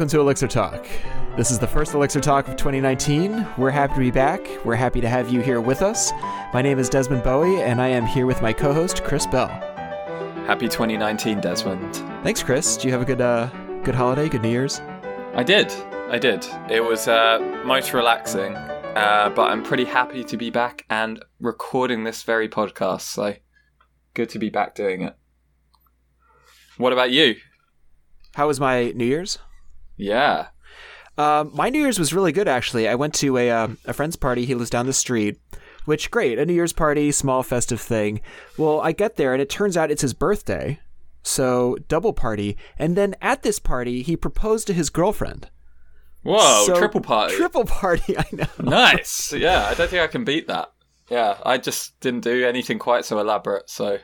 welcome to Elixir Talk. This is the first Elixir Talk of 2019. We're happy to be back. We're happy to have you here with us. My name is Desmond Bowe, and I am here with my co-host Chris Bell. Happy 2019, Desmond. Thanks, Chris. Do you have a good, uh, good holiday? Good New Year's? I did. I did. It was uh, most relaxing, uh, but I'm pretty happy to be back and recording this very podcast. So good to be back doing it. What about you? How was my New Year's? Yeah. Um, my New Year's was really good, actually. I went to a, uh, a friend's party. He lives down the street, which, great, a New Year's party, small festive thing. Well, I get there, and it turns out it's his birthday. So, double party. And then at this party, he proposed to his girlfriend. Whoa, So, triple party. Triple party, I know. nice. Yeah, I don't think I can beat that. Yeah, I just didn't do anything quite so elaborate. So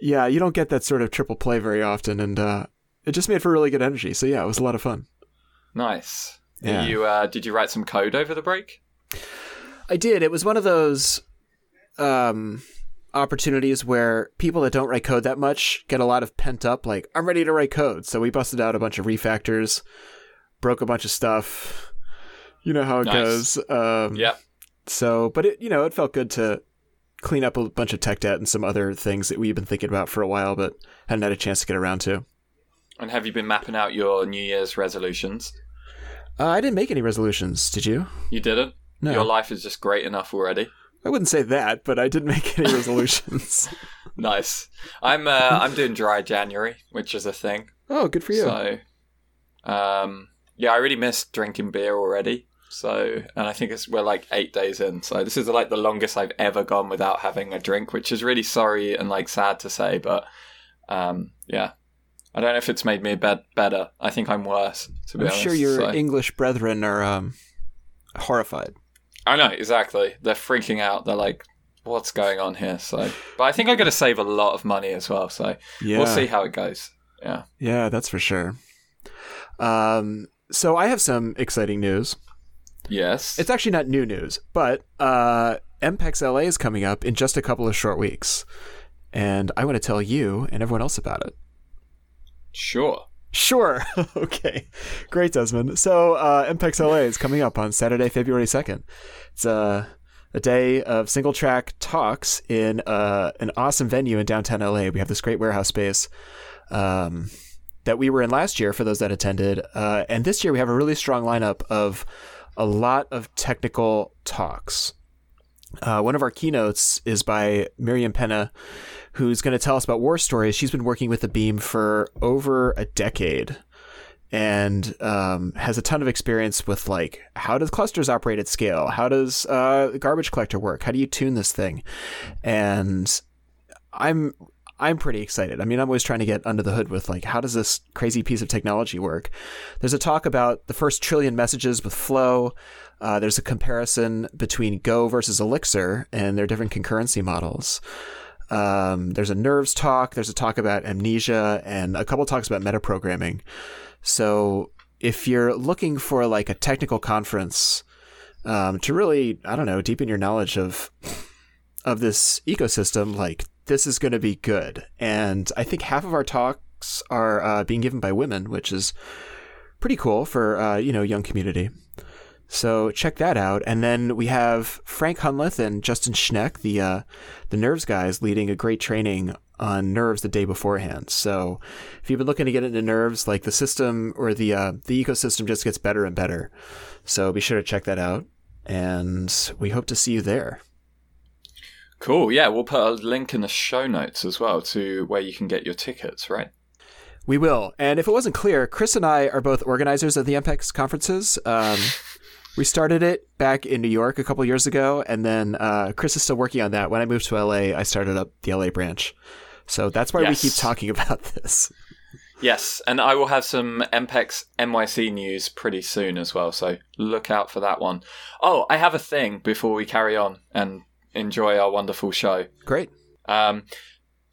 Yeah, you don't get that sort of triple play very often, and uh, it just made for really good energy. So, yeah, it was a lot of fun. Nice. Yeah. You uh, did you write some code over the break? I did. It was one of those um, opportunities where people that don't write code that much get a lot of pent up, like, I'm ready to write code. So we busted out a bunch of refactors, broke a bunch of stuff. You know how it Nice. goes. Um, Yeah. So, but it, you know, it felt good to clean up a bunch of tech debt and some other things that we've been thinking about for a while, but hadn't had a chance to get around to. And have you been mapping out your New Year's resolutions? Uh, I didn't make any resolutions. Did you? You didn't. No. Your life is just great enough already. I wouldn't say that, but I didn't make any resolutions. Nice. I'm uh, I'm doing dry January, which is a thing. oh, good for you. So, um, yeah, I really missed drinking beer already. So, and I think it's we're like eight days in. So this is like the longest I've ever gone without having a drink, which is really sorry and like sad to say, but um, yeah, I don't know if it's made me bet better. I think I'm worse. To be I'm honest, sure your So- English brethren are um, horrified. I know exactly. They're freaking out. They're like, "What's going on here?" So, but I think I'm going to save a lot of money as well. So Yeah, we'll see how it goes. Yeah. Yeah, that's for sure. Um, so I have some exciting news. Yes. It's actually not new news, but uh, EMPEX LA is coming up in just a couple of short weeks, and I want to tell you and everyone else about it. Sure. Sure. okay. Great, Desmond. So, uh, EMPEX LA is coming up on Saturday, February 2nd. It's uh, a day of single track talks in uh, an awesome venue in downtown LA. We have this great warehouse space um, that we were in last year for those that attended. Uh, and this year we have a really strong lineup of a lot of technical talks. Uh, one of our keynotes is by Miriam Pena, who's going to tell us about war stories. She's been working with the Beam for over a decade and um, has a ton of experience with like how does clusters operate at scale? How does uh, garbage collector work? How do you tune this thing? And I'm I'm pretty excited. I mean, I'm always trying to get under the hood with like how does this crazy piece of technology work? There's a talk about the first trillion messages with Flow. Uh, there's a comparison between Go versus Elixir and their different concurrency models. Um, there's a nerves talk. There's a talk about Mnesia and a couple talks about metaprogramming. So if you're looking for like a technical conference um, to really, I don't know, deepen your knowledge of of this ecosystem, like this is going to be good. And I think half of our talks are uh, being given by women, which is pretty cool for uh, you know young community. So check that out. And then we have Frank Hunleth and Justin Schneck, the uh, the Nerves guys, leading a great training on Nerves the day beforehand. So if you've been looking to get into Nerves, like the system or the uh, the ecosystem just gets better and better. So be sure to check that out. And we hope to see you there. Cool. Yeah, we'll put a link in the show notes as well to where you can get your tickets, right? We will. And if it wasn't clear, Chris and I are both organizers of the EMPEX conferences. Um, we started it back in New York a couple years ago, and then uh, Chris is still working on that. When I moved to LA, I started up the LA branch. So that's why Yes. we keep talking about this. Yes, and I will have some EMPEX NYC news pretty soon as well, so look out for that one. Oh, I have a thing before we carry on and enjoy our wonderful show. Great. Um,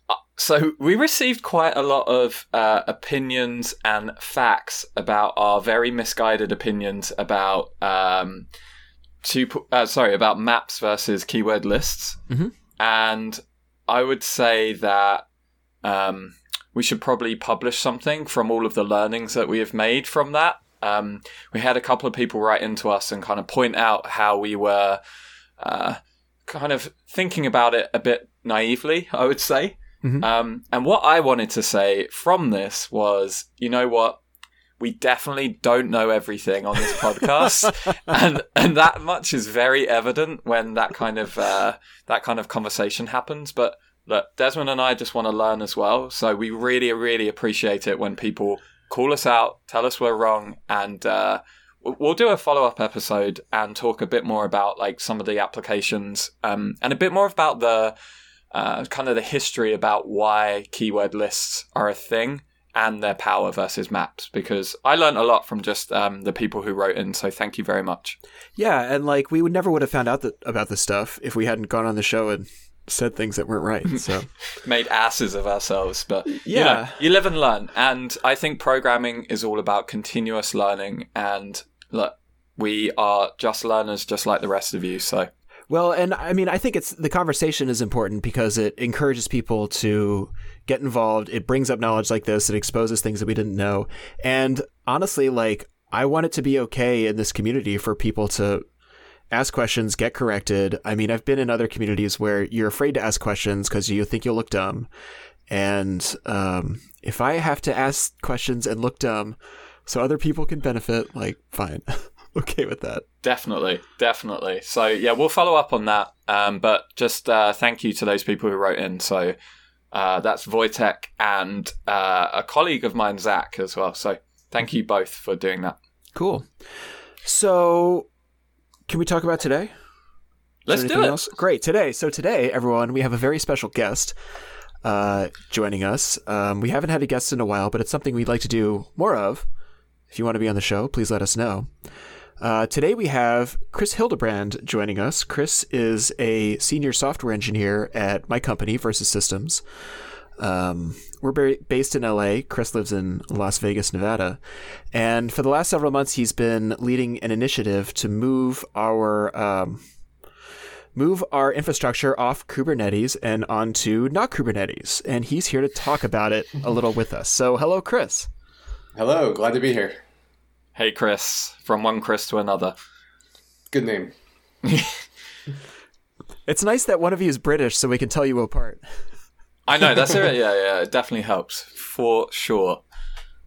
uh, so we received quite a lot of uh, opinions and facts about our very misguided opinions about um, two, uh, sorry about maps versus keyword lists, Mhm. and I would say that um, we should probably publish something from all of the learnings that we have made from that Um, we had a couple of people write into us and kind of point out how we were uh, kind of thinking about it a bit naively, I would say. Mhm. Um, and what I wanted to say from this was, you know what? We definitely don't know everything on this podcast, and and that much is very evident when that kind of uh, that kind of conversation happens. But look, Desmond and I just want to learn as well, so we really really appreciate it when people call us out, tell us we're wrong, and uh, we'll- do a follow up episode and talk a bit more about like some of the applications um, and a bit more about the uh, kind of the history about why keyword lists are a thing and their power versus maps because I learned a lot from just um, the people who wrote in. So thank you very much. Yeah, and like we would never would have found out that, about this stuff if we hadn't gone on the show and said things that weren't right. So Made asses of ourselves, but you, Yeah. know, you live and learn. And I think programming is all about continuous learning. And look, we are just learners, just like the rest of you. So Well, and I mean, I think it's the conversation is important because it encourages people to get involved. It brings up knowledge like this. It exposes things that we didn't know. And honestly, like I want it to be okay in this community for people to ask questions, get corrected. I mean, I've been in other communities where you're afraid to ask questions because you think you'll look dumb. And um, if I have to ask questions and look dumb so other people can benefit, like, fine. okay with that. Definitely, definitely. So yeah, we'll follow up on that. Um, but just uh, thank you to those people who wrote in. So uh, that's Wojtek and uh, a colleague of mine, Zach, as well. So thank you both for doing that. Cool. So, can we talk about today? Let's do it. else? Great. Today, so today, everyone, we have a very special guest uh, joining us. Um, we haven't had a guest in a while, but it's something we'd like to do more of. If you want to be on the show, please let us know. Uh, today we have Chris Hildebrand joining us. Chris is a senior software engineer at my company, Versus Systems. Um, we're ba- based in LA. Chris lives in Las Vegas, Nevada. And for the last several months, he's been leading an initiative to move our um, move our infrastructure off Kubernetes and onto not Kubernetes. And he's here to talk about it a little with us. So, hello, Chris. Hello, glad to be here. Hey, Chris, from one Chris to another. Good name. It's nice that one of you is British, so we can tell you apart. I know that's it. Yeah, yeah, it definitely helps for sure.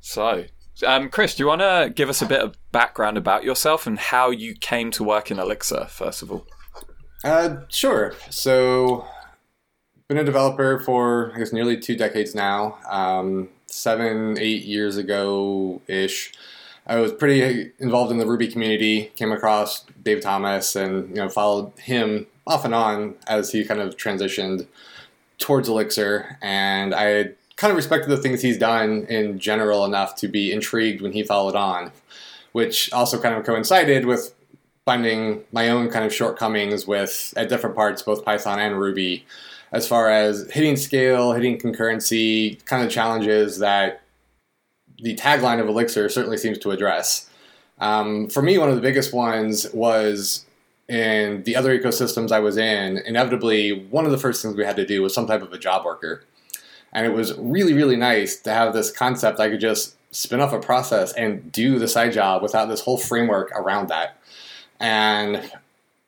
So, um, Chris, do you want to give us a bit of background about yourself and how you came to work in Elixir? First of all, Uh, sure. So, been a developer for I guess nearly two decades now. Um, seven, eight years ago ish, I was pretty involved in the Ruby community. Came across Dave Thomas and you know followed him off and on as he kind of transitioned towards Elixir, and I kind of respected the things he's done in general enough to be intrigued when he followed on, which also kind of coincided with finding my own kind of shortcomings with at different parts, both Python and Ruby, as far as hitting scale, hitting concurrency, kind of challenges that the tagline of Elixir certainly seems to address. Um, for me, one of the biggest ones was in the other ecosystems I was in. Inevitably, one of the first things we had to do was some type of a job worker. And it was really, really nice to have this concept I could just spin off a process and do the side job without this whole framework around that and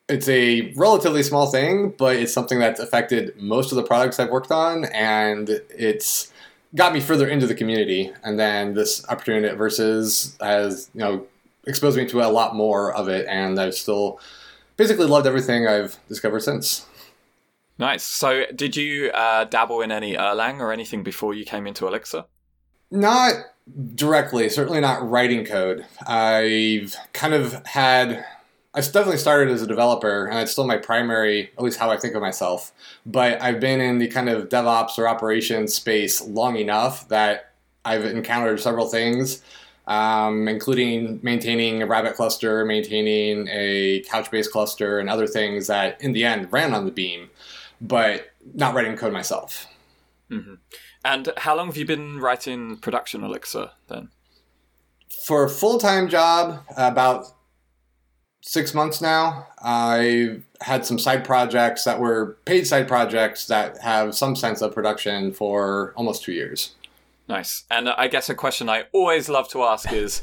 it's a relatively small thing, but it's something that's affected most of the products I've worked on, and it's got me further into the community. And then this opportunity at Versus has you know exposed me to a lot more of it, and I've still basically loved everything I've discovered since. nice. So, did you uh, dabble in any Erlang or anything before you came into Elixir? Not directly, certainly not writing code. I've kind of had. I definitely started as a developer, and it's still my primary, at least how I think of myself. But I've been in the kind of DevOps or operations space long enough that I've encountered several things, um, including maintaining a Rabbit cluster, maintaining a Couchbase cluster, and other things that in the end ran on the Beam, but not writing code myself. And how long have you been writing production Elixir then? for a full time job, about six months now. I had some side projects that were paid side projects that have some sense of production for almost two years. Nice. And I guess a question I always love to ask is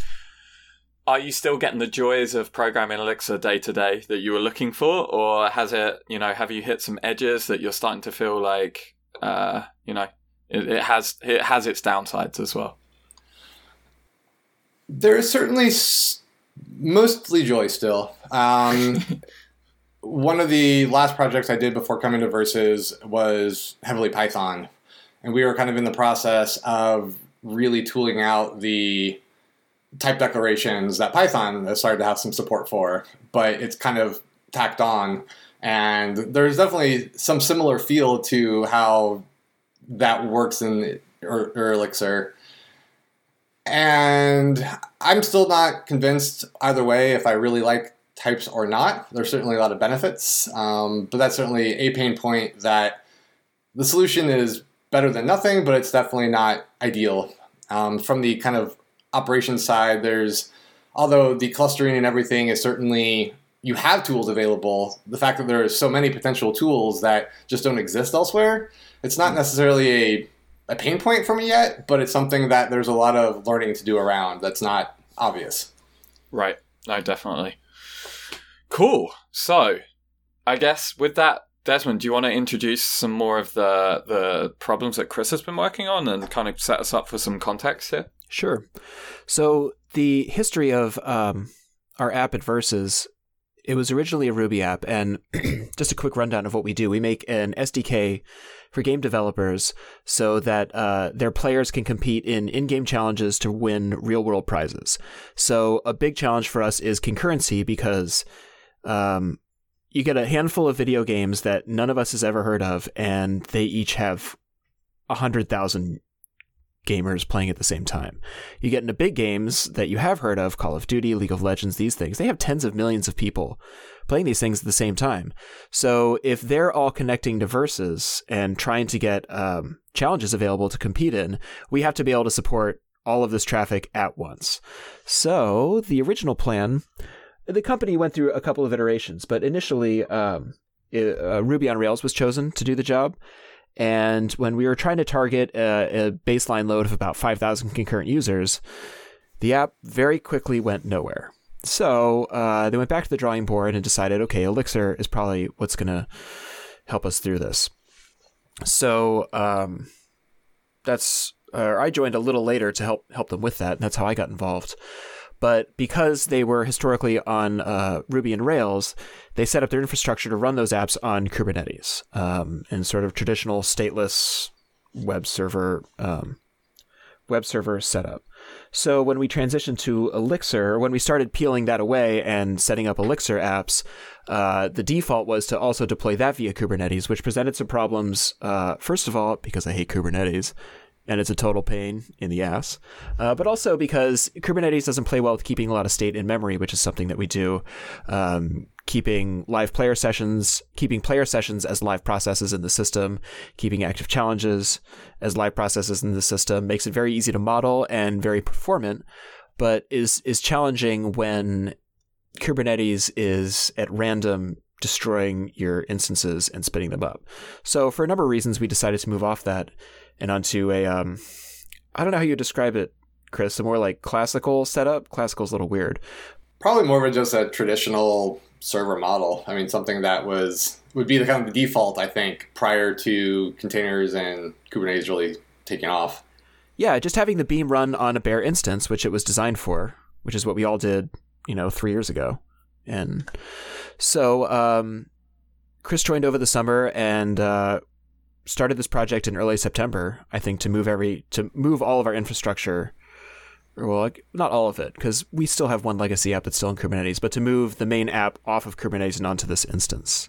are you still getting the joys of programming Elixir day to day that you were looking for, or has it, you know, have you hit some edges that you're starting to feel like, uh, you know, it, it has it has its downsides as well? There is certainly mostly joy still. Um, one of the last projects I did before coming to Versus was heavily Python, and we were kind of in the process of really tooling out the type declarations that Python has started to have some support for, but it's kind of tacked on. And there's definitely some similar feel to how that works in or, or Elixir. And I'm still not convinced either way if I really like types or not. There's certainly a lot of benefits, um, but that's certainly a pain point that the solution is better than nothing, but it's definitely not ideal. Um, from the kind of operations side, there's although the clustering and everything is certainly you have tools available. The fact that there are so many potential tools that just don't exist elsewhere, it's not necessarily a a pain point for me yet, but it's something that there's a lot of learning to do around that's not obvious. Right. No, definitely. Cool. So, I guess with that, Desmond, do you want to introduce some more of the the problems that Chris has been working on and kind of set us up for some context here? Sure. So the history of um, our app at Versus, it was originally a Ruby app, and just a quick rundown of what we do: we make an SDK for game developers so that uh, their players can compete in in-game challenges to win real-world prizes. So a big challenge for us is concurrency because um, you get a handful of video games that none of us has ever heard of, and they each have a hundred thousand gamers playing at the same time. You get into big games that you have heard of, Call of Duty, League of Legends, these things. They have tens of millions of people playing these things at the same time. So if they're all connecting to Versus and trying to get um, challenges available to compete in, we have to be able to support all of this traffic at once. So the original plan, the company went through a couple of iterations, but initially um, it, uh, Ruby on Rails was chosen to do the job. And when we were trying to target a, a baseline load of about 5,000 concurrent users, the app very quickly went nowhere. So uh, they went back to the drawing board and decided, okay, Elixir is probably what's going to help us through this. So um, that's uh, I joined a little later to help help them with that, and that's how I got involved. But because they were historically on uh, Ruby and Rails, they set up their infrastructure to run those apps on Kubernetes um, in sort of traditional stateless web server um, web server setup. So when we transitioned to Elixir, when we started peeling that away and setting up Elixir apps, uh, the default was to also deploy that via Kubernetes, which presented some problems. Uh, first of all, because I hate Kubernetes, and it's a total pain in the ass. Uh, but also because Kubernetes doesn't play well with keeping a lot of state in memory, which is something that we do. Um, keeping live player sessions, keeping player sessions as live processes in the system, keeping active challenges as live processes in the system makes it very easy to model and very performant, but is is challenging when Kubernetes is at random destroying your instances and spinning them up. So for a number of reasons, we decided to move off that and onto a um, I don't know how you describe it, Chris. A more like classical setup. Classical's a little weird. Probably more of just a traditional server model. I mean, something that was would be the kind of the default, I think, prior to containers and Kubernetes really taking off. Yeah, just having the beam run on a bare instance, which it was designed for, which is what we all did, you know, three years ago. And so um, Chris joined over the summer and uh, started this project in early September. I think to move every to move all of our infrastructure, well, like, not all of it, because we still have one legacy app that's still in Kubernetes, but to move the main app off of Kubernetes and onto this instance.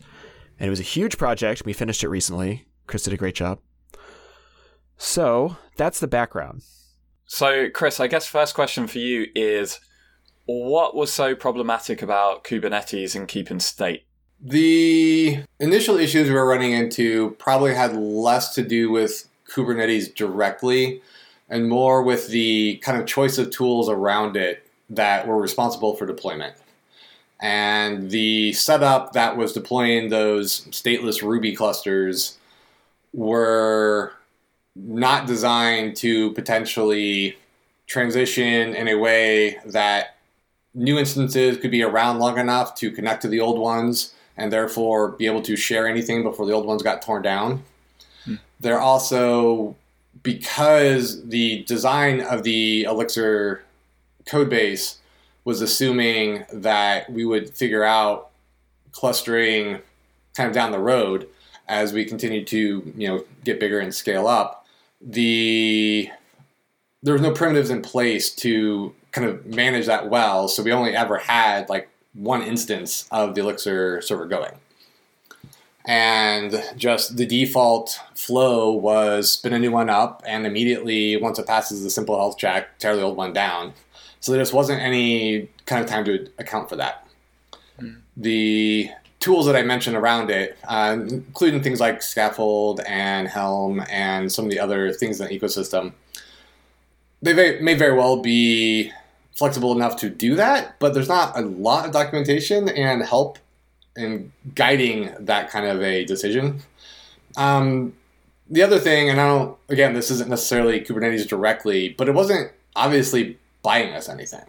And it was a huge project. We finished it recently. Chris did a great job. So that's the background. So, Chris, I guess first question for you is what was so problematic about Kubernetes and keeping state? The initial issues we were running into probably had less to do with Kubernetes directly and more with the kind of choice of tools around it that were responsible for deployment. And the setup that was deploying those stateless Ruby clusters were not designed to potentially transition in a way that new instances could be around long enough to connect to the old ones and therefore be able to share anything before the old ones got torn down. Hmm. They're also because the design of the Elixir code base was assuming that we would figure out clustering kind of down the road as we continue to you know get bigger and scale up the there was no primitives in place to kind of manage that well so we only ever had like one instance of the elixir server going. And just the default flow was spin a new one up and immediately once it passes the simple health check tear the old one down. So there just wasn't any kind of time to account for that. Mm. the tools that I mentioned around it, uh, including things like Skaffold and Helm and some of the other things in the ecosystem, they may, may very well be flexible enough to do that, but there's not a lot of documentation and help in guiding that kind of a decision. Um, the other thing, and I don't, again, this isn't necessarily Kubernetes directly, but it wasn't obviously buying us anything.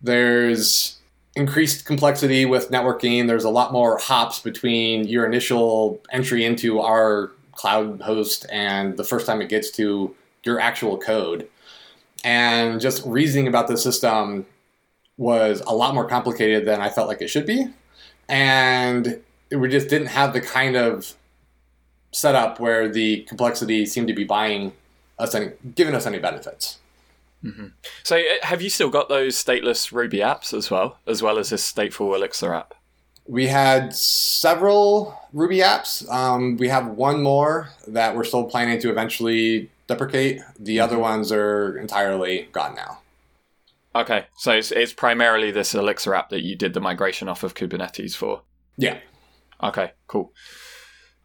There's increased complexity with networking. There's a lot more hops between your initial entry into our cloud host and the first time it gets to your actual code. And just reasoning about the system was a lot more complicated than I felt like it should be. And we just didn't have the kind of setup where the complexity seemed to be buying us any, giving us any benefits. Mm-hmm. So, uh, have you still got those stateless Ruby apps as well, as well as this stateful Elixir app? We had several Ruby apps. Um, we have one more that we're still planning to eventually deprecate. The mm-hmm. other ones are entirely gone now. Okay, so it's, it's primarily this Elixir app that you did the migration off of Kubernetes for. Yeah. Okay, cool.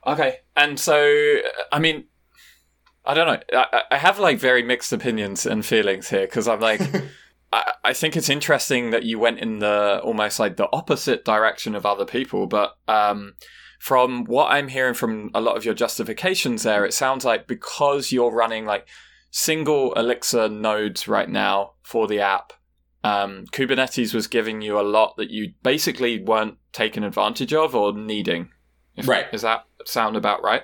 Okay, and so I mean, I don't know. I, I have like very mixed opinions and feelings here because I'm like, I, I think it's interesting that you went in the almost like the opposite direction of other people. But um, from what I'm hearing from a lot of your justifications there, it sounds like because you're running like single Elixir nodes right now for the app, um, Kubernetes was giving you a lot that you basically weren't taking advantage of or needing. If, right. Does that sound about right?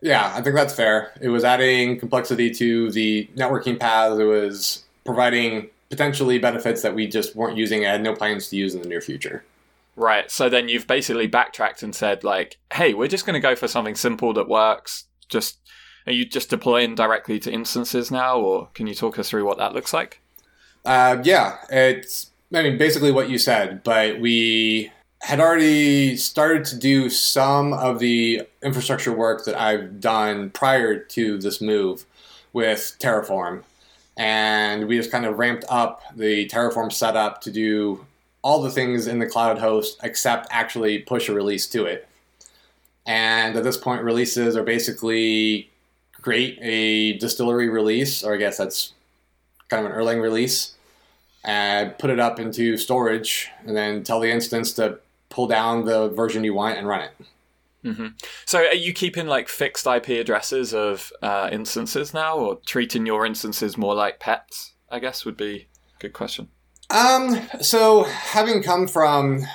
Yeah, I think that's fair. It was adding complexity to the networking paths. It was providing potentially benefits that we just weren't using and had no plans to use in the near future. Right. So then you've basically backtracked and said, like, hey, we're just going to go for something simple that works. Just are you just deploying directly to instances now, or can you talk us through what that looks like? Uh, yeah, it's I mean basically what you said, but we had already started to do some of the infrastructure work that I've done prior to this move with Terraform. And we just kind of ramped up the Terraform setup to do all the things in the cloud host except actually push a release to it. And at this point, releases are basically create a distillery release, or I guess that's kind of an Erlang release, and put it up into storage, and then tell the instance to pull down the version you want and run it. Mm-hmm. So, are you keeping like fixed IP addresses of uh, instances now, or treating your instances more like pets? I guess would be a good question. Um, so having come from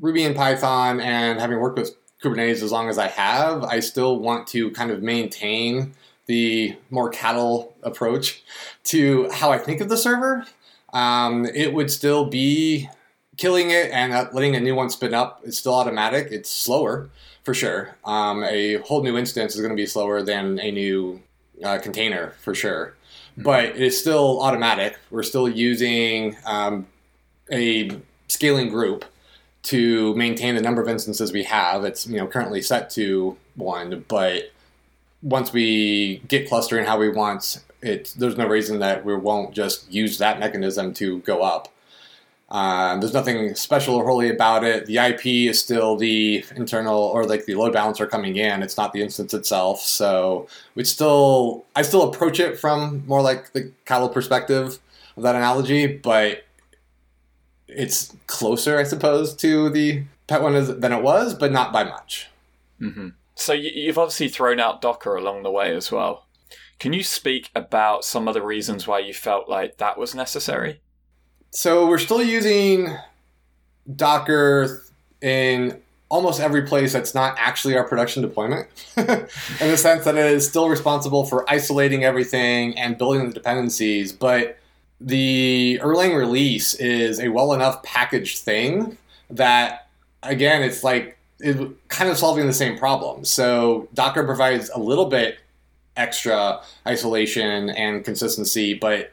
Ruby and Python and having worked with Kubernetes as long as I have, I still want to kind of maintain the more cattle approach to how I think of the server. Um, it would still be killing it and letting a new one spin up It's still automatic. It's slower for sure. Um, a whole new instance is going to be slower than a new uh, container for sure. But it is still automatic. We're still using um, a scaling group to maintain the number of instances we have. It's you know currently set to one, but once we get clustering how we want, it there's no reason that we won't just use that mechanism to go up. Um, there's nothing special or holy about it. The IP is still the internal or like the load balancer coming in. It's not the instance itself. So we still, I still approach it from more like the cattle perspective of that analogy, but it's closer, I suppose, to the pet one than it was, but not by much. Mm-hmm. So you've obviously thrown out Docker along the way as well. Can you speak about some of the reasons why you felt like that was necessary? So we're still using Docker in almost every place that's not actually our production deployment, in the sense that it is still responsible for isolating everything and building the dependencies. But the Erlang release is a well enough packaged thing that, again, it's like it, kind of solving the same problem. So Docker provides a little bit extra isolation and consistency, but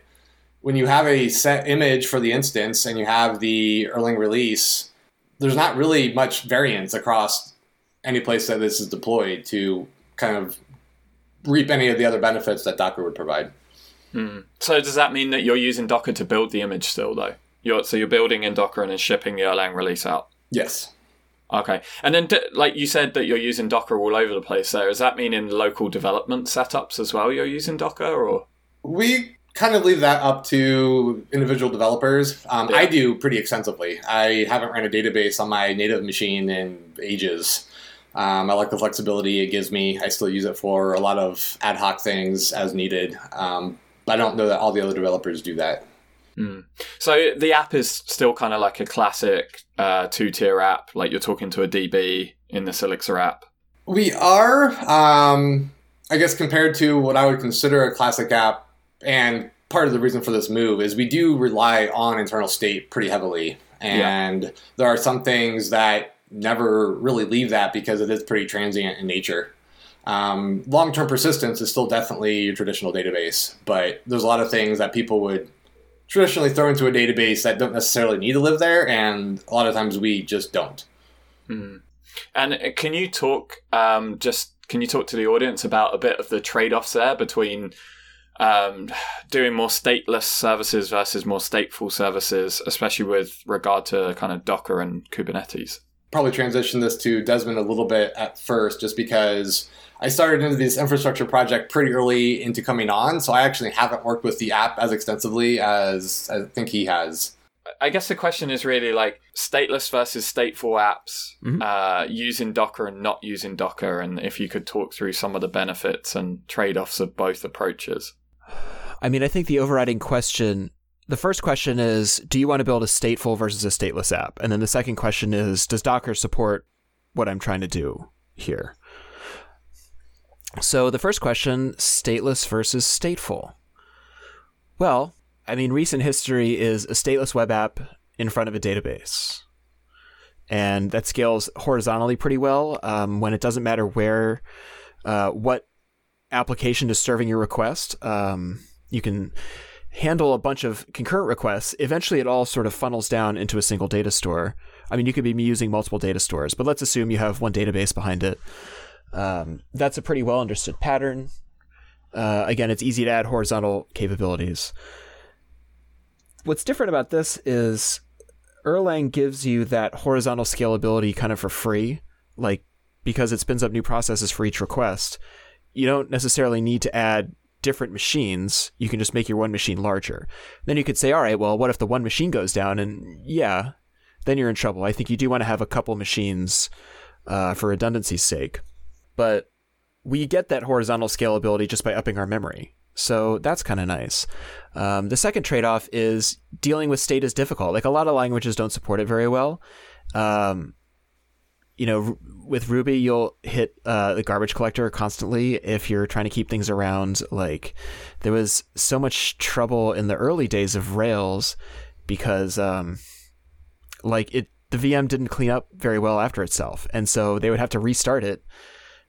when you have a set image for the instance and you have the Erlang release, there's not really much variance across any place that this is deployed to kind of reap any of the other benefits that Docker would provide. Mm. So does that mean that you're using Docker to build the image still, though? You're, so you're building in Docker and then shipping the Erlang release out. Yes. Okay, and then like you said that you're using Docker all over the place. There does that mean in local development setups as well? You're using Docker, or we kind of leave that up to individual developers. Um, yeah. I do pretty extensively. I haven't ran a database on my native machine in ages. Um, I like the flexibility it gives me. I still use it for a lot of ad hoc things as needed. Um, I don't know that all the other developers do that. Mm. So the app is still kind of like a classic uh, two-tier app, like you're talking to a DB in the Elixir app. We are, um, I guess, compared to what I would consider a classic app, and part of the reason for this move is we do rely on internal state pretty heavily, and yeah. there are some things that never really leave that because it is pretty transient in nature. Um, long-term persistence is still definitely your traditional database, but there's a lot of things that people would traditionally throw into a database that don't necessarily need to live there, and a lot of times we just don't. Mm. And uh, can you talk um, just can you talk to the audience about a bit of the trade-offs there between um, doing more stateless services versus more stateful services, especially with regard to kind of Docker and Kubernetes? Probably transition this to Desmond a little bit at first, just because I started into this infrastructure project pretty early into coming on, so I actually haven't worked with the app as extensively as I think he has. I guess the question is really like stateless versus stateful apps, mm-hmm. uh, using Docker and not using Docker, and if you could talk through some of the benefits and trade offs of both approaches. I mean, I think the overriding question the first question is do you want to build a stateful versus a stateless app? And then the second question is does Docker support what I'm trying to do here? So the first question stateless versus stateful. Well, I mean, recent history is a stateless web app in front of a database. And that scales horizontally pretty well um, when it doesn't matter where, uh, what application is serving your request. Um, you can handle a bunch of concurrent requests. Eventually, it all sort of funnels down into a single data store. I mean, you could be using multiple data stores, but let's assume you have one database behind it. Um, that's a pretty well understood pattern. Uh, again, it's easy to add horizontal capabilities. What's different about this is Erlang gives you that horizontal scalability kind of for free, like because it spins up new processes for each request. You don't necessarily need to add different machines. You can just make your one machine larger. Then you could say, all right, well, what if the one machine goes down? And yeah, then you're in trouble. I think you do want to have a couple machines uh, for redundancy's sake but we get that horizontal scalability just by upping our memory. So that's kind of nice. Um, the second trade off is dealing with state is difficult. Like a lot of languages don't support it very well. Um, you know, with Ruby, you'll hit uh, the garbage collector constantly if you're trying to keep things around. Like, there was so much trouble in the early days of Rails because, um, like, it the VM didn't clean up very well after itself, and so they would have to restart it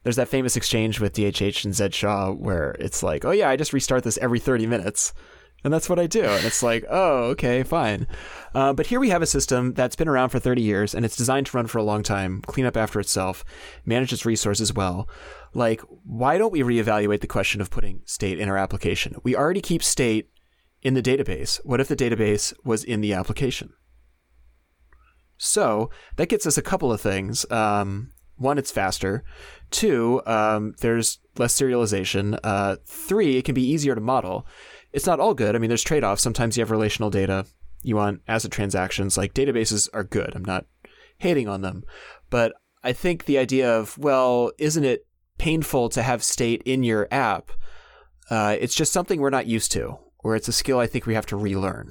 there's that famous exchange with DHH and Zed Shaw where it's like, oh yeah, I just restart this every 30 minutes. And that's what I do. And it's like, oh, okay, fine. Uh, but here we have a system that's been around for 30 years and it's designed to run for a long time, clean up after itself, manage its resources well. Like, why don't we reevaluate the question of putting state in our application? We already keep state in the database. What if the database was in the application? So that gets us a couple of things. Um, one, it's faster. Two, um, there's less serialization. Uh, three, it can be easier to model. It's not all good. I mean, there's trade offs. Sometimes you have relational data. You want ACID transactions. Like databases are good. I'm not hating on them. But I think the idea of, well, isn't it painful to have state in your app? Uh, it's just something we're not used to, or it's a skill I think we have to relearn.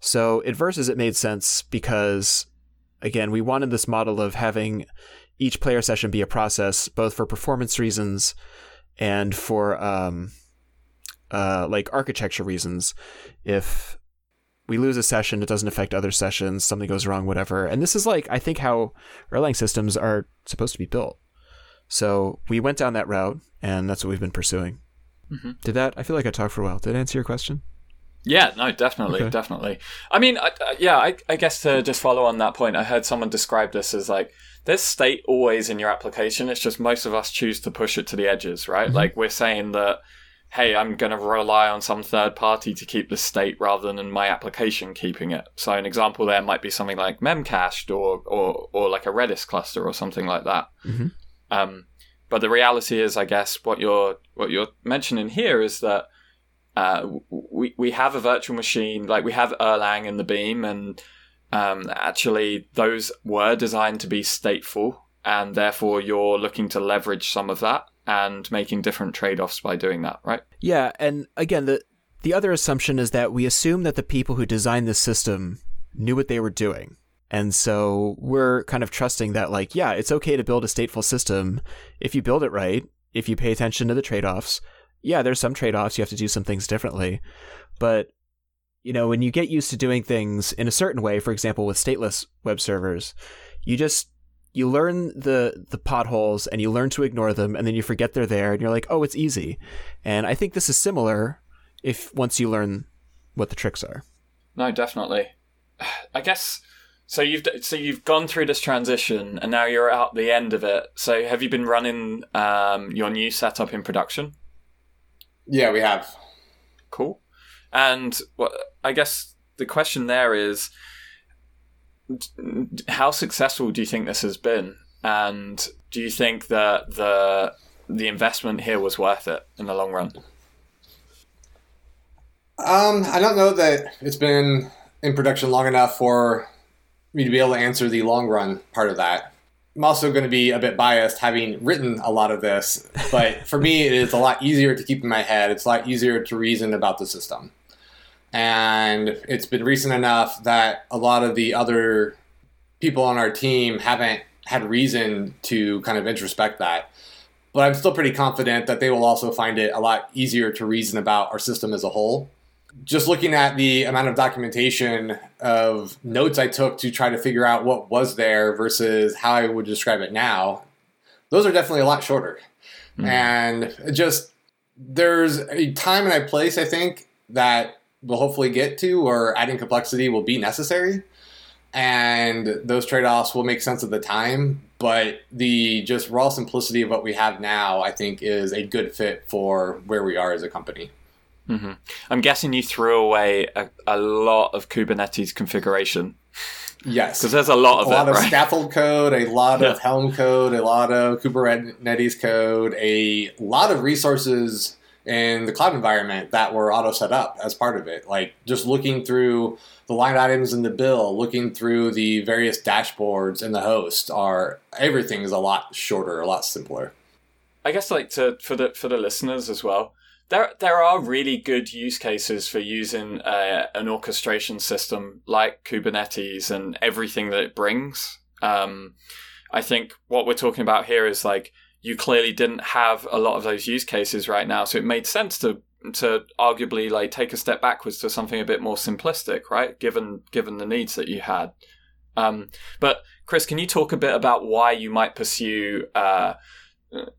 So at Versus, it made sense because, again, we wanted this model of having each player session be a process, both for performance reasons and for um, uh, like architecture reasons. If we lose a session, it doesn't affect other sessions, something goes wrong, whatever. And this is like, I think, how Erlang systems are supposed to be built. So we went down that route, and that's what we've been pursuing. Mm-hmm. Did that? I feel like I talked for a while. Did I answer your question? Yeah, no, definitely, okay. definitely. I mean, I, I, yeah, I, I, guess to just follow on that point, I heard someone describe this as like there's state always in your application. It's just most of us choose to push it to the edges, right? Mm-hmm. Like we're saying that, hey, I'm going to rely on some third party to keep the state rather than my application keeping it. So an example there might be something like memcached or or or like a Redis cluster or something like that. Mm-hmm. Um, but the reality is, I guess, what you're what you're mentioning here is that uh, we we have a virtual machine, like we have Erlang and the Beam, and um, actually those were designed to be stateful, and therefore you're looking to leverage some of that and making different trade-offs by doing that, right? Yeah, and again, the the other assumption is that we assume that the people who designed this system knew what they were doing. And so we're kind of trusting that, like, yeah, it's okay to build a stateful system if you build it right, if you pay attention to the trade offs, yeah, there's some trade offs. You have to do some things differently. But, you know, when you get used to doing things in a certain way, for example, with stateless web servers, you just you learn the the potholes and you learn to ignore them and then you forget they're there and you're like, "Oh, it's easy." And I think this is similar if once you learn what the tricks are. No, definitely. I guess so you've so you've gone through this transition and now you're at the end of it. So have you been running um, your new setup in production? Yeah, we have. Cool. And what I guess the question there is how successful do you think this has been? And do you think that the the investment here was worth it in the long run? Um, I don't know that it's been in production long enough for me to be able to answer the long run part of that. I'm also going to be a bit biased having written a lot of this, but for me, it is a lot easier to keep in my head. It's a lot easier to reason about the system. And it's been recent enough that a lot of the other people on our team haven't had reason to kind of introspect that. But I'm still pretty confident that they will also find it a lot easier to reason about our system as a whole just looking at the amount of documentation of notes I took to try to figure out what was there versus how I would describe it now, those are definitely a lot shorter. Mm. And just there's a time and a place I think that we'll hopefully get to or adding complexity will be necessary. And those trade offs will make sense at the time. But the just raw simplicity of what we have now, I think, is a good fit for where we are as a company. Mm-hmm. I'm guessing you threw away a, a lot of Kubernetes configuration. Yes, because there's a lot of a it, lot of right? Skaffold code, a lot yeah. of Helm code, a lot of Kubernetes code, a lot of resources in the cloud environment that were auto set up as part of it. Like just looking through the line items in the bill, looking through the various dashboards in the host, are everything is a lot shorter, a lot simpler. I guess like to for the for the listeners as well there there are really good use cases for using uh, an orchestration system like Kubernetes and everything that it brings. Um, I think what we're talking about here is like you clearly didn't have a lot of those use cases right now, so it made sense to to arguably like take a step backwards to something a bit more simplistic, right? Given given the needs that you had. Um, but Chris, can you talk a bit about why you might pursue uh,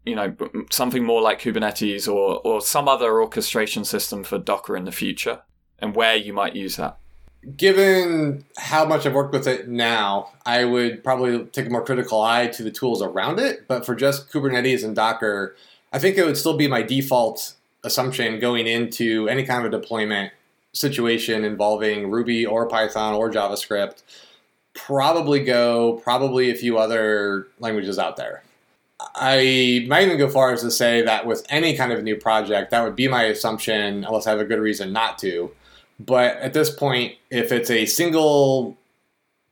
you know something more like Kubernetes or or some other orchestration system for Docker in the future, and where you might use that. Given how much I've worked with it now, I would probably take a more critical eye to the tools around it. But for just Kubernetes and Docker, I think it would still be my default assumption going into any kind of a deployment situation involving Ruby or Python or JavaScript. Probably Go, probably a few other languages out there. I might even go far as to say that with any kind of new project, that would be my assumption, unless I have a good reason not to. But at this point, if it's a single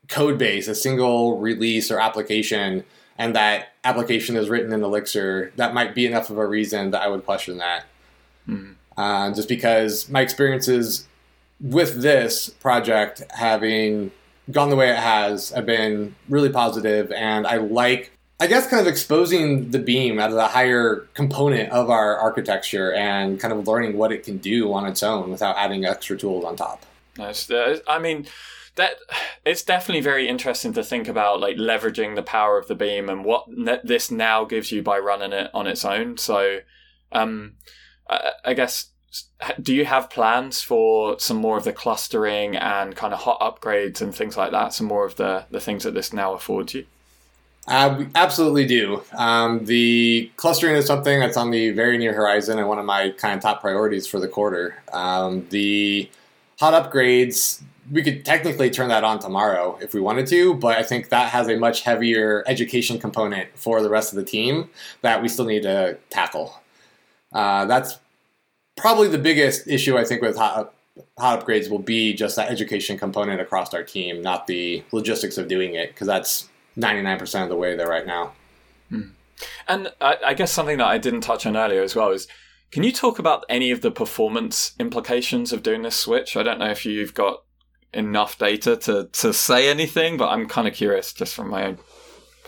code base, a single release or application, and that application is written in Elixir, that might be enough of a reason that I would question that. Mm-hmm. Uh, just because my experiences with this project having gone the way it has, I've been really positive, and I like, I guess, kind of exposing the beam as a higher component of our architecture and kind of learning what it can do on its own without adding extra tools on top. Nice. Uh, I mean, that it's definitely very interesting to think about, like leveraging the power of the beam and what ne- this now gives you by running it on its own. So, um, I, I guess do you have plans for some more of the clustering and kind of hot upgrades and things like that? Some more of the, the things that this now affords you? Uh, we absolutely do. Um, the clustering is something that's on the very near horizon and one of my kind of top priorities for the quarter. Um, the hot upgrades, we could technically turn that on tomorrow if we wanted to, but I think that has a much heavier education component for the rest of the team that we still need to tackle. Uh, that's probably the biggest issue I think with hot, hot upgrades will be just that education component across our team, not the logistics of doing it, because that's 99% of the way there right now. Hmm. And I, I guess something that I didn't touch on earlier as well is can you talk about any of the performance implications of doing this switch? I don't know if you've got enough data to, to say anything, but I'm kind of curious just from my own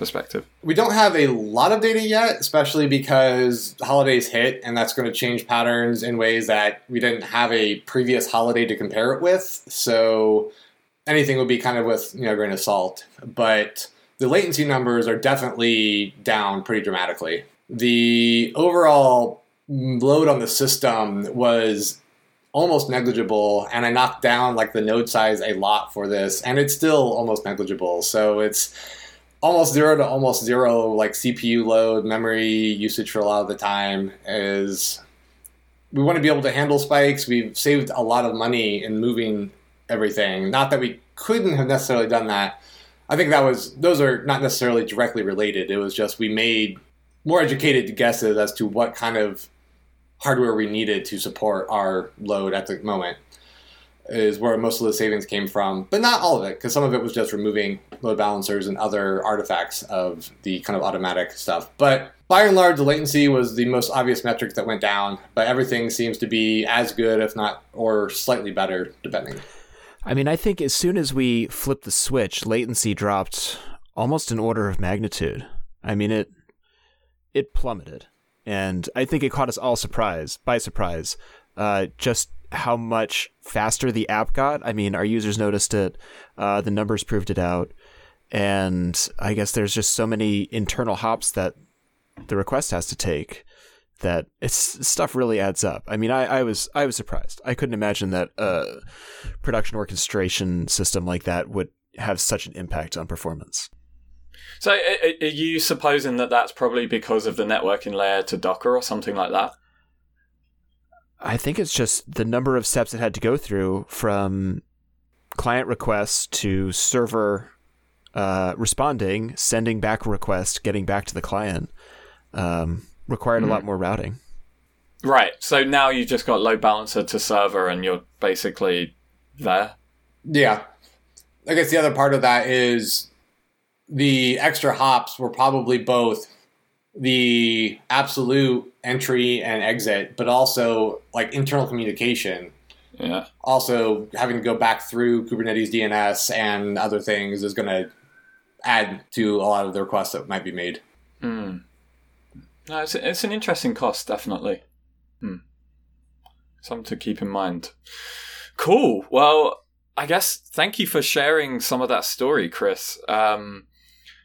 perspective? We don't have a lot of data yet, especially because holidays hit, and that's going to change patterns in ways that we didn't have a previous holiday to compare it with. So anything would be kind of with you know a grain of salt. But the latency numbers are definitely down pretty dramatically. The overall load on the system was almost negligible and i knocked down like the node size a lot for this and it's still almost negligible so it's almost zero to almost zero like CPU load, memory usage for a lot of the time is we want to be able to handle spikes. We've saved a lot of money in moving everything. Not that we couldn't have necessarily done that. I think that was those are not necessarily directly related. It was just we made more educated guesses as to what kind of hardware we needed to support our load at the moment is where most of the savings came from, but not all of it, because some of it was just removing load balancers and other artifacts of the kind of automatic stuff. But by and large, the latency was the most obvious metric that went down, but everything seems to be as good, if not, or slightly better, depending. I mean, I think as soon as we flipped the switch, latency dropped almost an order of magnitude. I mean, it it plummeted, and I think it caught us all surprise by surprise. Uh, just how much faster the app got. I mean, our users noticed it. Uh, the numbers proved it out. And I guess there's just so many internal hops that the request has to take that it's stuff really adds up. I mean, I, I was I was surprised. I couldn't imagine that a production orchestration system like that would have such an impact on performance. So, are you supposing that that's probably because of the networking layer to Docker or something like that? I think it's just the number of steps it had to go through from client requests to server uh, responding, sending back a request, getting back to the client um, required mm. a lot hmm. more routing. Right. So now you've just got load balancer to server and you're basically there. Yeah. I guess the other part of that is the extra hops were probably both the absolute entry and exit, but also like internal communication. Yeah. Also, having to go back through Kubernetes DNS and other things is going to add to a lot of the requests that might be made. Mm. No, it's, it's an interesting cost, definitely. Hmm. Something to keep in mind. Cool. Well, I guess thank you for sharing some of that story, Chris. Um,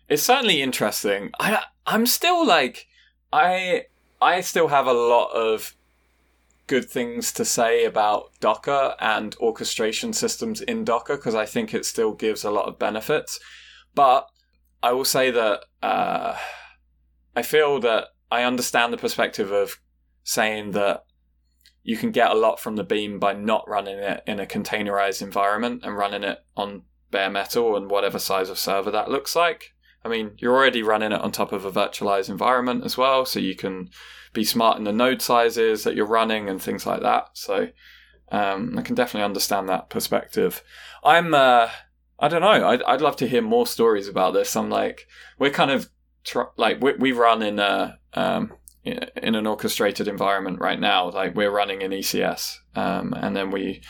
it's certainly interesting. I I'm still like I I still have a lot of good things to say about Docker and orchestration systems in Docker because I think it still gives a lot of benefits. But I will say that uh, I feel that I understand the perspective of saying that you can get a lot from the beam by not running it in a containerized environment and running it on bare metal and whatever size of server that looks like. I mean, you're already running it on top of a virtualized environment as well, so you can be smart in the node sizes that you're running and things like that. So um, I can definitely understand that perspective. I'm, uh, I don't know. I'd, I'd love to hear more stories about this. I'm like, we're kind of tr- like we, we run in a um, in an orchestrated environment right now. Like we're running in ECS, um, and then we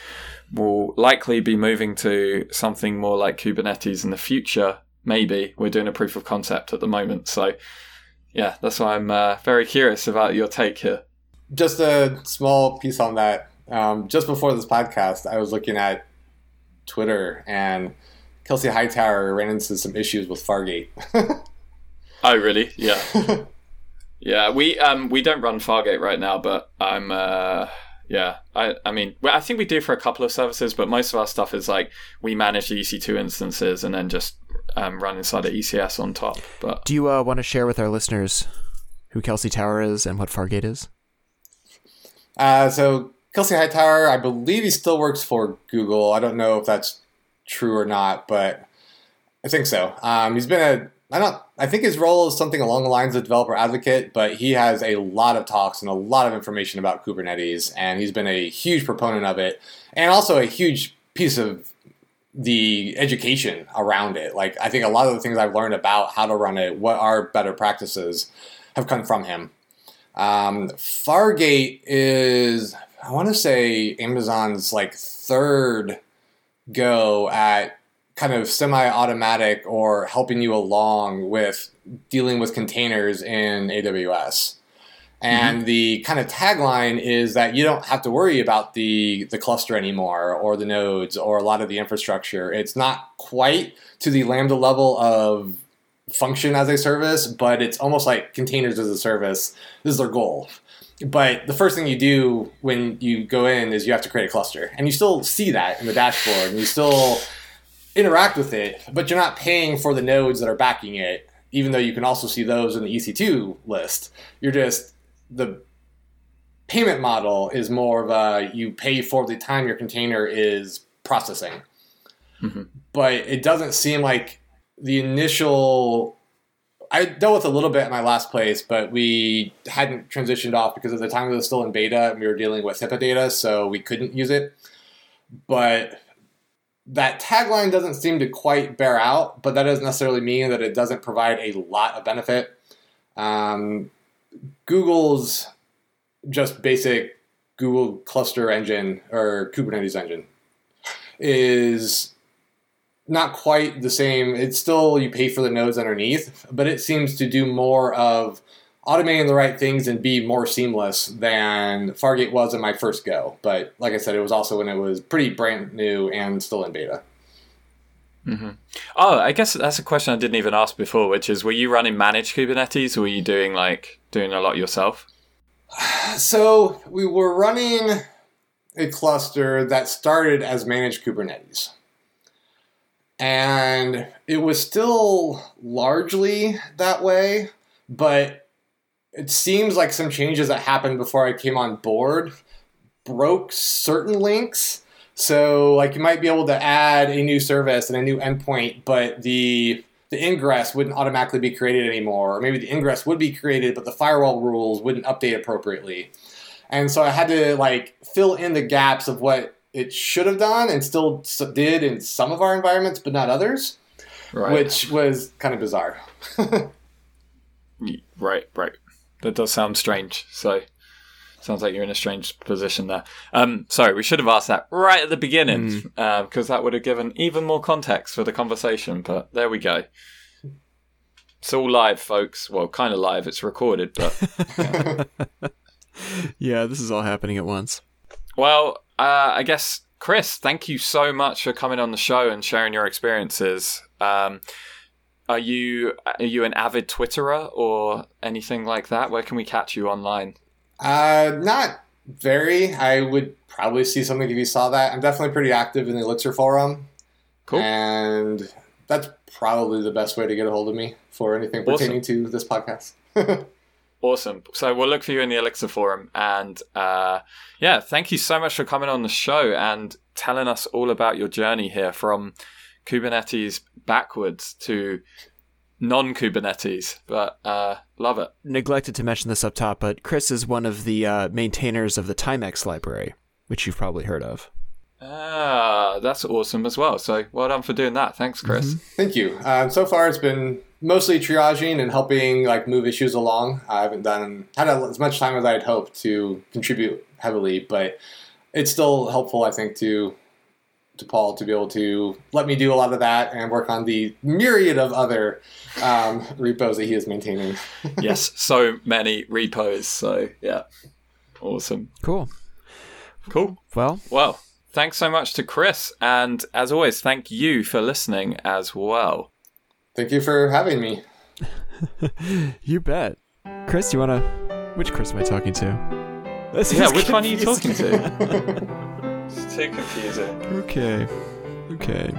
will likely be moving to something more like Kubernetes in the future. Maybe we're doing a proof of concept at the moment. So, yeah, that's why I'm uh, very curious about your take here. Just a small piece on that. Um, just before this podcast, I was looking at Twitter and Kelsey Hightower ran into some issues with Fargate. oh, really? Yeah. yeah, we um we don't run Fargate right now, but I'm uh yeah, I I mean I think we do for a couple of services, but most of our stuff is like we manage the EC2 instances and then just um, run inside of ECS on top. But do you uh, want to share with our listeners who Kelsey Hightower is and what Fargate is? Uh, so Kelsey Hightower, I believe he still works for Google. I don't know if that's true or not, but I think so. Um, he's been a I don't I think his role is something along the lines of developer advocate, but he has a lot of talks and a lot of information about Kubernetes, and he's been a huge proponent of it, and also a huge piece of the education around it. Like I think a lot of the things I've learned about how to run it, what are better practices, have come from him. Um, Fargate is I want to say Amazon's like third go at kind of semi-automatic or helping you along with dealing with containers in AWS. And mm-hmm. the kind of tagline is that you don't have to worry about the the cluster anymore or the nodes or a lot of the infrastructure. It's not quite to the lambda level of function as a service, but it's almost like containers as a service. This is their goal. But the first thing you do when you go in is you have to create a cluster. And you still see that in the dashboard and you still interact with it, but you're not paying for the nodes that are backing it, even though you can also see those in the EC2 list. You're just the payment model is more of a you pay for the time your container is processing. Mm-hmm. But it doesn't seem like the initial I dealt with a little bit in my last place, but we hadn't transitioned off because at the time it was still in beta and we were dealing with HIPAA data, so we couldn't use it. But that tagline doesn't seem to quite bear out, but that doesn't necessarily mean that it doesn't provide a lot of benefit. Um, Google's just basic Google cluster engine or Kubernetes engine is not quite the same. It's still you pay for the nodes underneath, but it seems to do more of automating the right things and be more seamless than Fargate was in my first go. But like I said, it was also when it was pretty brand new and still in beta. Mm-hmm. Oh, I guess that's a question I didn't even ask before, which is: Were you running managed Kubernetes, or were you doing like doing a lot yourself? So we were running a cluster that started as managed Kubernetes, and it was still largely that way, but it seems like some changes that happened before I came on board broke certain links so like you might be able to add a new service and a new endpoint, but the the ingress wouldn't automatically be created anymore. Or maybe the ingress would be created, but the firewall rules wouldn't update appropriately. And so I had to like fill in the gaps of what it should have done and still did in some of our environments, but not others, right. which was kind of bizarre. right, right. That does sound strange. So Sounds like you're in a strange position there. Um, sorry, we should have asked that right at the beginning because mm. uh, that would have given even more context for the conversation. But there we go. It's all live, folks. Well, kind of live. It's recorded, but yeah, this is all happening at once. Well, uh, I guess Chris, thank you so much for coming on the show and sharing your experiences. Um, are you are you an avid Twitterer or anything like that? Where can we catch you online? Uh, not very. I would probably see something if you saw that. I'm definitely pretty active in the Elixir forum. Cool. And that's probably the best way to get a hold of me for anything pertaining to this podcast. awesome. So we'll look for you in the Elixir forum. And uh, yeah, thank you so much for coming on the show and telling us all about your journey here from Kubernetes backwards to non Kubernetes, but uh, love it. Neglected to mention this up top, but Chris is one of the uh, maintainers of the Timex library, which you've probably heard of. Ah, that's awesome as well. So well done for doing that. Thanks, Chris. Mm-hmm. Thank you. Uh, so far, it's been mostly triaging and helping like move issues along. I haven't done had as much time as I'd hoped to contribute heavily, but it's still helpful, I think, to to Paul to be able to let me do a lot of that and work on the myriad of other um, repos that he is maintaining. yes, so many repos. So yeah, awesome. Cool. Cool. Well, well, thanks so much to Chris, and as always, thank you for listening as well. Thank you for having me. you bet. Chris, you wanna? Which Chris am I talking to? This yeah, which confusing. one are you talking to? It's too confusing. Okay. Okay.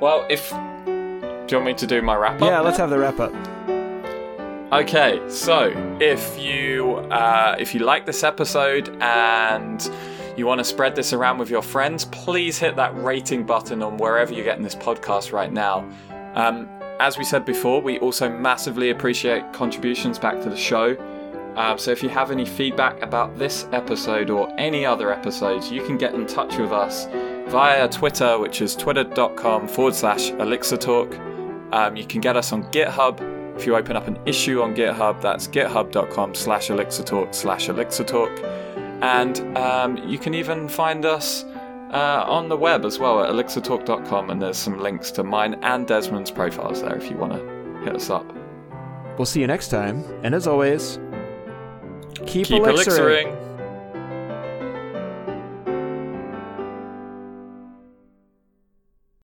Well, if do you want me to do my wrap up? Yeah, let's have the wrap up. Okay, so if you uh, if you like this episode and you want to spread this around with your friends, please hit that rating button on wherever you're getting this podcast right now. Um, as we said before, we also massively appreciate contributions back to the show. Um, so if you have any feedback about this episode or any other episodes, you can get in touch with us via Twitter, which is twitter.com forward slash elixir talk. Um, you can get us on GitHub. If you open up an issue on GitHub, that's github.com slash elixir talk slash. And um, you can even find us uh, on the web as well at elixirtalk.com, and there's some links to mine and Desmond's profiles there if you want to hit us up. We'll see you next time, and as always, Keep, Keep elixiring. elixiring.